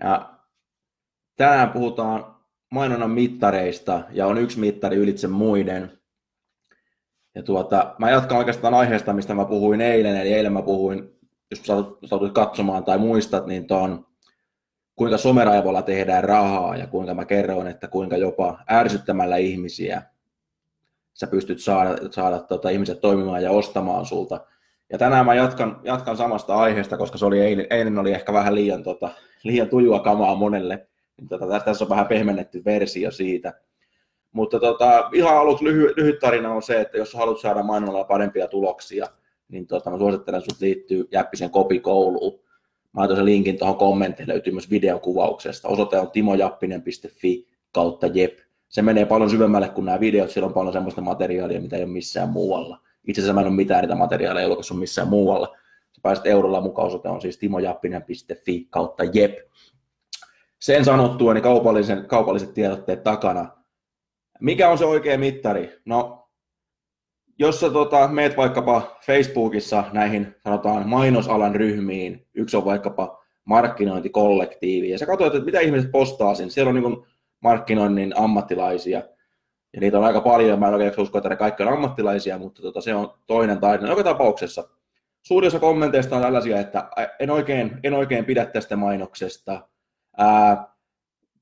Ja tänään puhutaan mainonnan mittareista ja on yksi mittari ylitse muiden. Ja tuota, mä jatkan oikeastaan aiheesta, mistä mä puhuin eilen, eli eilen mä puhuin, jos saatut katsomaan tai muistat, niin tuon, kuinka someraivolla tehdään rahaa ja kuinka mä kerroin, että kuinka jopa ärsyttämällä ihmisiä sä pystyt saada, saada tota, ihmiset toimimaan ja ostamaan sulta. Ja tänään mä jatkan, jatkan samasta aiheesta, koska se oli eilen, eilen oli ehkä vähän liian, tota, liian tujua kamaa monelle. Tota, tässä on vähän pehmennetty versio siitä. Mutta tota, ihan aluksi lyhy, lyhyt tarina on se, että jos haluat saada mainonnalla parempia tuloksia, niin tota, mä suosittelen sinut liittyy Jäppisen kopikouluun. Mä laitan sen linkin tuohon kommenttiin, löytyy myös videokuvauksesta. Osoite on timojappinen.fi kautta jep. Se menee paljon syvemmälle kuin nämä videot, siellä on paljon sellaista materiaalia, mitä ei ole missään muualla. Itse asiassa mä en ole mitään niitä materiaaleja julkaissut missään muualla. Sä pääset eurolla mukaan, osoite on siis timojappinen.fi kautta jep. Sen sanottua, niin kaupallisen, kaupalliset tiedotteet takana. Mikä on se oikea mittari? No, jos sä tota, meet vaikkapa Facebookissa näihin sanotaan mainosalan ryhmiin, yksi on vaikkapa markkinointikollektiivi, ja sä katsoit, että mitä ihmiset postaa siinä. Siellä on niin markkinoinnin ammattilaisia, ja niitä on aika paljon, mä en oikein usko, että ne kaikki on ammattilaisia, mutta tota, se on toinen tarina. Joka tapauksessa suurin osa kommenteista on tällaisia, että en oikein, en oikein pidä tästä mainoksesta, ää,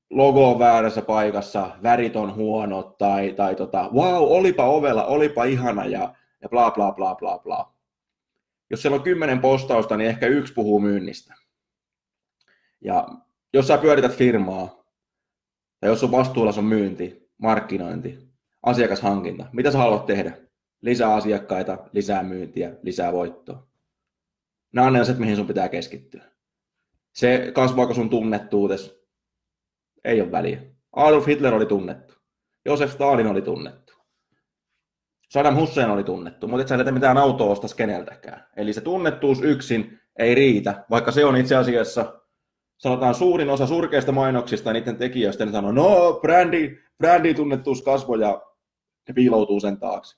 logo on väärässä paikassa, värit on huonot, tai, tai tota, wow, olipa ovella, olipa ihana, ja, ja bla bla bla bla bla. Jos siellä on kymmenen postausta, niin ehkä yksi puhuu myynnistä. Ja jos sä pyörität firmaa, ja jos on vastuulla sun myynti, markkinointi, asiakashankinta. Mitä sä haluat tehdä? Lisää asiakkaita, lisää myyntiä, lisää voittoa. Nämä on ne asiat, mihin sun pitää keskittyä. Se kasvaako sun tunnettuutes, ei ole väliä. Adolf Hitler oli tunnettu. Josef Stalin oli tunnettu. Saddam Hussein oli tunnettu, mutta et sä mitään autoa ostas keneltäkään. Eli se tunnettuus yksin ei riitä, vaikka se on itse asiassa sanotaan suurin osa surkeista mainoksista ja niiden tekijöistä, ne sanoo, no brändi, brändi tunnettuus kasvoi ja ne piiloutuu sen taakse.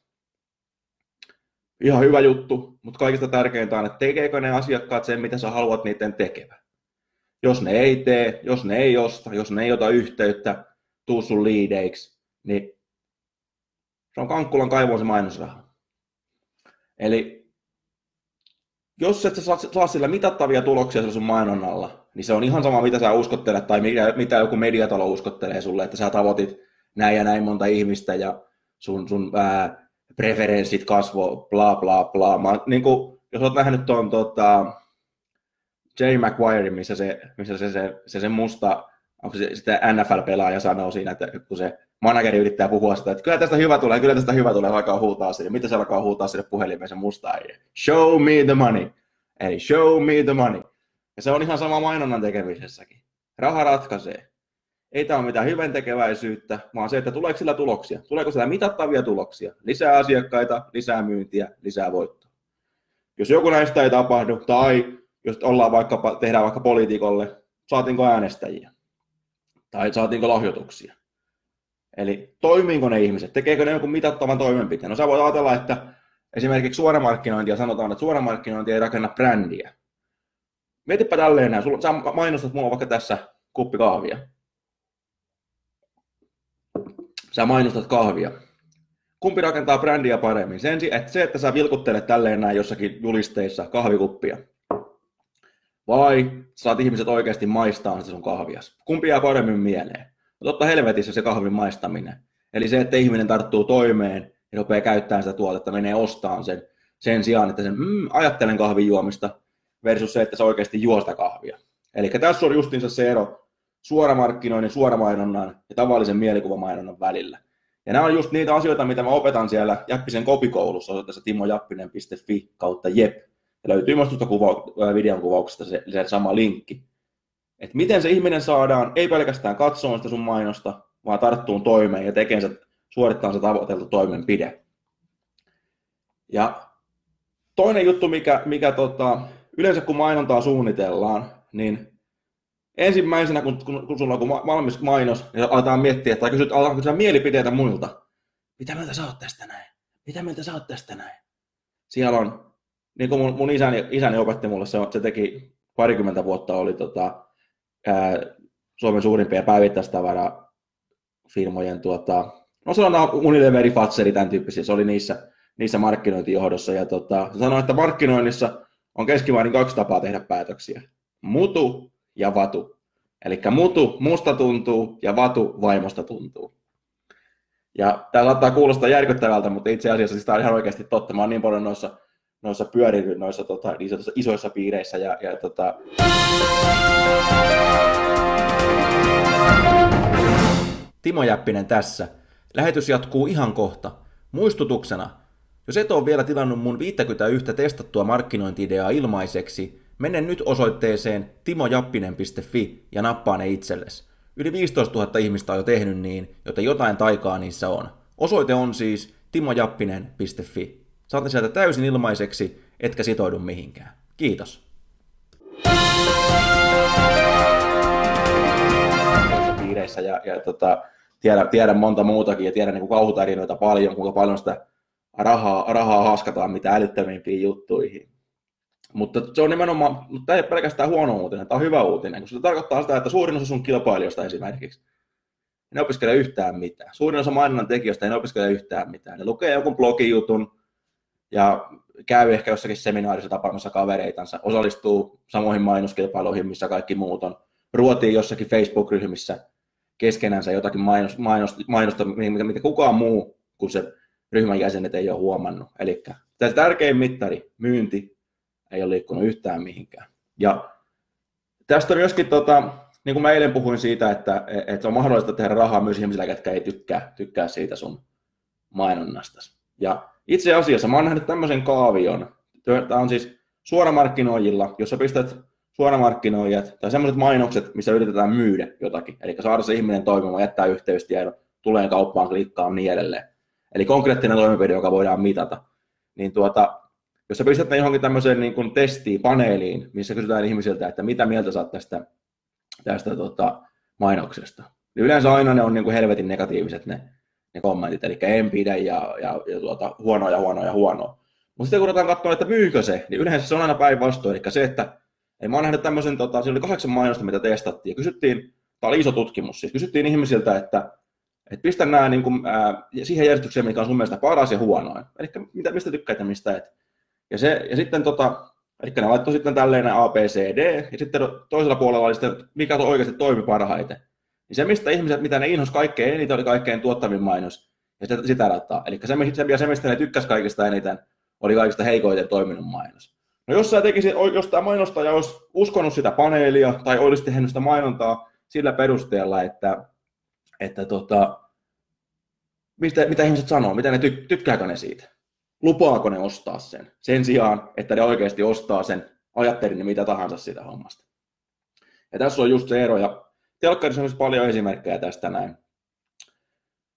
Ihan hyvä juttu, mutta kaikista tärkeintä on, että tekeekö ne asiakkaat sen, mitä sä haluat niiden tekevän. Jos ne ei tee, jos ne ei osta, jos ne ei ota yhteyttä, tuu sun liideiksi, niin se on Kankkulan kaivoon se mainosraha. Eli jos et sä saa, saa sillä mitattavia tuloksia sillä sun mainonnalla, niin se on ihan sama, mitä sä uskottelet tai mitä, mitä joku mediatalo uskottelee sulle, että sä tavoitit näin ja näin monta ihmistä ja sun, sun ää, preferenssit kasvo, bla bla bla. Mä, niin kuin, jos oot nähnyt tuon tota, Jay McGuire, missä se, missä se, se, se, se musta, onko se sitä NFL-pelaaja sanoo siinä, että kun se manageri yrittää puhua sitä, että kyllä tästä hyvä tulee, kyllä tästä hyvä tulee, alkaa huutaa sinne. Mitä se alkaa huutaa sinne puhelimeen se musta äijä? Show me the money. Eli show me the money. Ja se on ihan sama mainonnan tekemisessäkin. Raha ratkaisee. Ei tämä ole mitään hyvän tekeväisyyttä, vaan se, että tuleeko sillä tuloksia. Tuleeko sillä mitattavia tuloksia? Lisää asiakkaita, lisää myyntiä, lisää voittoa. Jos joku näistä ei tapahdu, tai jos ollaan vaikka, tehdään vaikka poliitikolle, saatiinko äänestäjiä? Tai saatiinko lahjoituksia? Eli toimiinko ne ihmiset? Tekeekö ne jonkun mitattavan toimenpiteen? No sä voit ajatella, että esimerkiksi suoramarkkinointia sanotaan, että suoramarkkinointi ei rakenna brändiä. Mietipä tälleen näin. Sulla, sä mainostat mulla vaikka tässä kuppi kahvia. Sä mainostat kahvia. Kumpi rakentaa brändiä paremmin? Sen, että se, että sä vilkuttelet tälleen näin jossakin julisteissa kahvikuppia. Vai saat ihmiset oikeasti maistaa sitä sun kahvias. Kumpi jää paremmin mieleen? Totta helvetissä se kahvin maistaminen. Eli se, että ihminen tarttuu toimeen ja rupeaa käyttämään sitä tuotetta, menee ostamaan sen sen sijaan, että sen mm, ajattelen kahvin juomista, versus se, että se oikeasti juosta kahvia. Eli tässä on justiinsa se ero suoramarkkinoinnin, suoramainonnan ja tavallisen mielikuvamainonnan välillä. Ja nämä on just niitä asioita, mitä mä opetan siellä Jäppisen kopikoulussa osoitteessa timojappinen.fi kautta jep. Ja löytyy myös tuosta kuva- videon kuvauksesta se, se sama linkki. Että miten se ihminen saadaan, ei pelkästään katsomaan sitä sun mainosta, vaan tarttuun toimeen ja tekee se, suorittaa se tavoiteltu toimenpide. Ja toinen juttu, mikä, mikä tota, yleensä kun mainontaa suunnitellaan, niin ensimmäisenä, kun, kun, kun sulla on valmis mainos, niin aletaan miettiä, tai kysyt, aletaan kysyä mielipiteitä muilta. Mitä mieltä sä oot tästä näin? Mitä mieltä sä oot tästä näin? Siellä on, niin kuin mun, mun isäni, isäni opetti mulle, se, se teki parikymmentä vuotta, oli tota, ää, Suomen suurimpia päivittäistavara firmojen, tuota, no se on Unileveri, Fatseri, tämän tyyppisiä, se oli niissä, niissä markkinointijohdossa, ja tota, sanoi, että markkinoinnissa on keskimäärin kaksi tapaa tehdä päätöksiä. Mutu ja vatu. Eli mutu musta tuntuu ja vatu vaimosta tuntuu. Ja tämä saattaa kuulostaa järkyttävältä, mutta itse asiassa siis tämä on ihan oikeasti totta. Mä oon niin paljon noissa, noissa pyörinyt noissa tota, isoissa piireissä. Ja, ja tota... Timo Jäppinen tässä. Lähetys jatkuu ihan kohta. Muistutuksena, jos et ole vielä tilannut mun 51 testattua markkinointi-ideaa ilmaiseksi, mene nyt osoitteeseen timojappinen.fi ja nappaa ne itsellesi. Yli 15 000 ihmistä on jo tehnyt niin, joten jotain taikaa niissä on. Osoite on siis timojappinen.fi. Saat sieltä täysin ilmaiseksi, etkä sitoudu mihinkään. Kiitos. piireissä ja, ja tota, tiedän, tiedän, monta muutakin ja tiedän niin kauhutarinoita paljon, kuinka paljon sitä rahaa, rahaa haskataan mitä älyttömimpiin juttuihin. Mutta se on nimenomaan, mutta tämä ei ole pelkästään huono uutinen, tämä on hyvä uutinen, koska se tarkoittaa sitä, että suurin osa sun kilpailijoista esimerkiksi ne opiskele yhtään mitään. Suurin osa mainonnan tekijöistä ei opiskele yhtään mitään. Ne lukee jonkun blogijutun ja käy ehkä jossakin seminaarissa tapaamassa kavereitansa, osallistuu samoihin mainoskilpailuihin, missä kaikki muut on, ruotii jossakin Facebook-ryhmissä keskenänsä jotakin mainos, mainosta, mainosta mitä, kukaan muu kuin se ryhmän jäsenet ei ole huomannut. Eli tärkein mittari, myynti, ei ole liikkunut yhtään mihinkään. Ja tästä on myöskin, tota, niin kuin mä eilen puhuin siitä, että, että on mahdollista tehdä rahaa myös ihmisillä, jotka ei tykkää, tykkää siitä sun mainonnasta. Ja itse asiassa mä oon nähnyt tämmöisen kaavion. Tämä on siis suoramarkkinoijilla, jossa pistät suoramarkkinoijat tai sellaiset mainokset, missä yritetään myydä jotakin. Eli saada se ihminen toimimaan, jättää yhteystiedon, tulee kauppaan, klikkaa niin edelleen. Eli konkreettinen toimenpide, joka voidaan mitata. Niin tuota, jos sä pistät ne johonkin tämmöiseen niin kuin testiin, paneeliin, missä kysytään ihmisiltä, että mitä mieltä saat tästä, tästä tota, mainoksesta. Yleensä aina ne on niin kuin helvetin negatiiviset ne, ne kommentit, eli en pidä ja, ja, ja tuota, huonoa ja huonoa ja huonoa. Mutta sitten kun ruvetaan katsoa, että myykö se, niin yleensä se on aina päinvastoin. Eli se, että ei, mä oon nähnyt tämmöisen, tota, siinä oli kahdeksan mainosta, mitä testattiin, ja kysyttiin, tämä oli iso tutkimus, siis kysyttiin ihmisiltä, että, että pistä nämä niin kuin, ää, siihen järjestykseen, mikä on sun mielestä paras ja huonoin. Eli mitä, mistä tykkäät ja mistä et. Ja, se, ja sitten tota, eli ne laittoi sitten tälleen A, B, C, D, ja sitten toisella puolella oli sitten, mikä oikeasti toimi parhaiten. Niin se, mistä ihmiset, mitä ne inhos kaikkein eniten, oli kaikkein tuottavin mainos, ja sitä, sitä rataa. Eli se, se, se, mistä ne tykkäsi kaikista eniten, oli kaikista heikoiten toiminut mainos. No jos sä tekisit, jos tämä mainostaja olisi uskonut sitä paneelia, tai olisi tehnyt sitä mainontaa sillä perusteella, että, että tota, mitä, mitä ihmiset sanoo, mitä ne ty, tykkääkö ne siitä, lupaako ne ostaa sen, sen sijaan, että ne oikeasti ostaa sen, ajattelin ne mitä tahansa siitä hommasta. Ja tässä on just se ero, ja telkkarissa on paljon esimerkkejä tästä näin.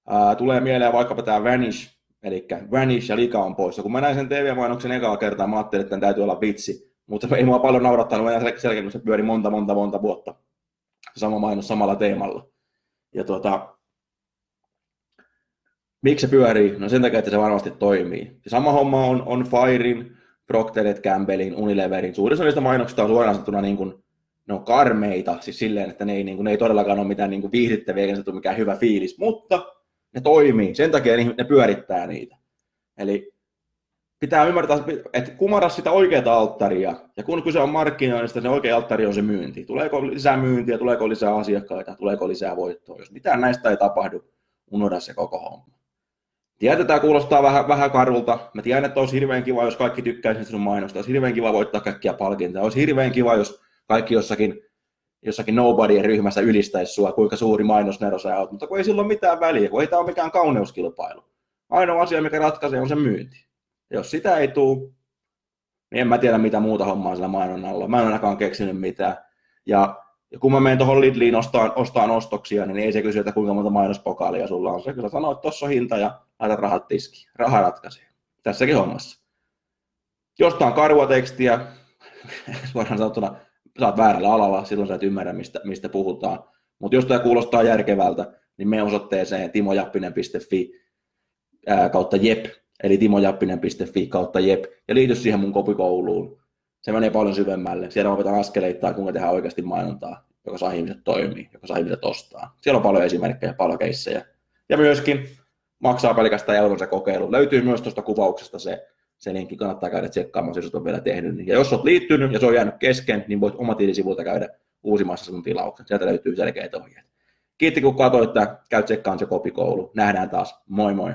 Ää, tulee mieleen vaikkapa tämä Vanish, eli Vanish ja Lika on poissa. Kun mä näin sen TV-mainoksen ekaa kertaa, mä ajattelin, että tämän täytyy olla vitsi. Mutta ei mua paljon naurattanut, mä selkeästi, kun se pyöri monta, monta, monta vuotta. Sama mainos samalla teemalla. Ja tuota, miksi se pyörii? No sen takia, että se varmasti toimii. Ja sama homma on, on Firein, Procter Campbellin, Unileverin. Suurin niistä mainoksista on suoraan sanottuna niin kuin, ne on karmeita, siis silleen, että ne ei, niin kuin, ne ei todellakaan ole mitään niin kuin viihdyttäviä, eikä se tule mikään hyvä fiilis, mutta ne toimii, sen takia ne pyörittää niitä. Eli pitää ymmärtää, että kumara sitä oikeaa alttaria, ja kun kyse on markkinoinnista, se oikea alttari on se myynti. Tuleeko lisää myyntiä, tuleeko lisää asiakkaita, tuleeko lisää voittoa. Jos mitään näistä ei tapahdu, unohda se koko homma. Tiedän, tämä kuulostaa vähän, vähän karulta. Mä tiedän, että olisi hirveän kiva, jos kaikki tykkäisivät sinun mainosta. Olisi hirveän kiva voittaa kaikkia palkintoja. Olisi hirveän kiva, jos kaikki jossakin jossakin nobodyen ryhmässä ylistäisi sua, kuinka suuri mainosnero sä oot, mutta kun ei sillä ole mitään väliä, kun ei tämä ole mikään kauneuskilpailu. Ainoa asia, mikä ratkaisee, on se myynti. Jos sitä ei tule, niin en mä tiedä mitä muuta hommaa sillä mainonnalla. Mä en ainakaan keksinyt mitään. Ja Ja kun mä menen tuohon Lidliin ostaan, ostaan ostoksia, niin ei se kysy, että kuinka monta mainospokaalia sulla on. Se kyllä sanoo, että tuossa on hinta ja laita rahat tiskiin. Raha ratkaisee. Tässäkin hommassa. Jostain karua tekstiä, suoraan sanottuna, sä oot väärällä alalla, silloin sä et ymmärrä, mistä, mistä puhutaan. Mutta jos tämä kuulostaa järkevältä, niin me osoitteeseen timojappinen.fi kautta jep, eli timojappinen.fi kautta jep, ja liity siihen mun kopikouluun. Se menee paljon syvemmälle. Siellä opetan askeleittain, kuinka tehdään oikeasti mainontaa, joka saa ihmiset toimii, joka saa ihmiset ostaa. Siellä on paljon esimerkkejä, paljon keissejä. Ja myöskin maksaa pelkästään euron se kokeilu. Löytyy myös tuosta kuvauksesta se, se linkki, kannattaa käydä tsekkaamaan, jos on vielä tehnyt. Ja jos olet liittynyt ja se on jäänyt kesken, niin voit oma tilisivulta käydä uusimassa sun tilauksen. Sieltä löytyy selkeät ohjeet. Kiitti kun katsoit, käy tsekkaan se kopikoulu. Nähdään taas. Moi moi!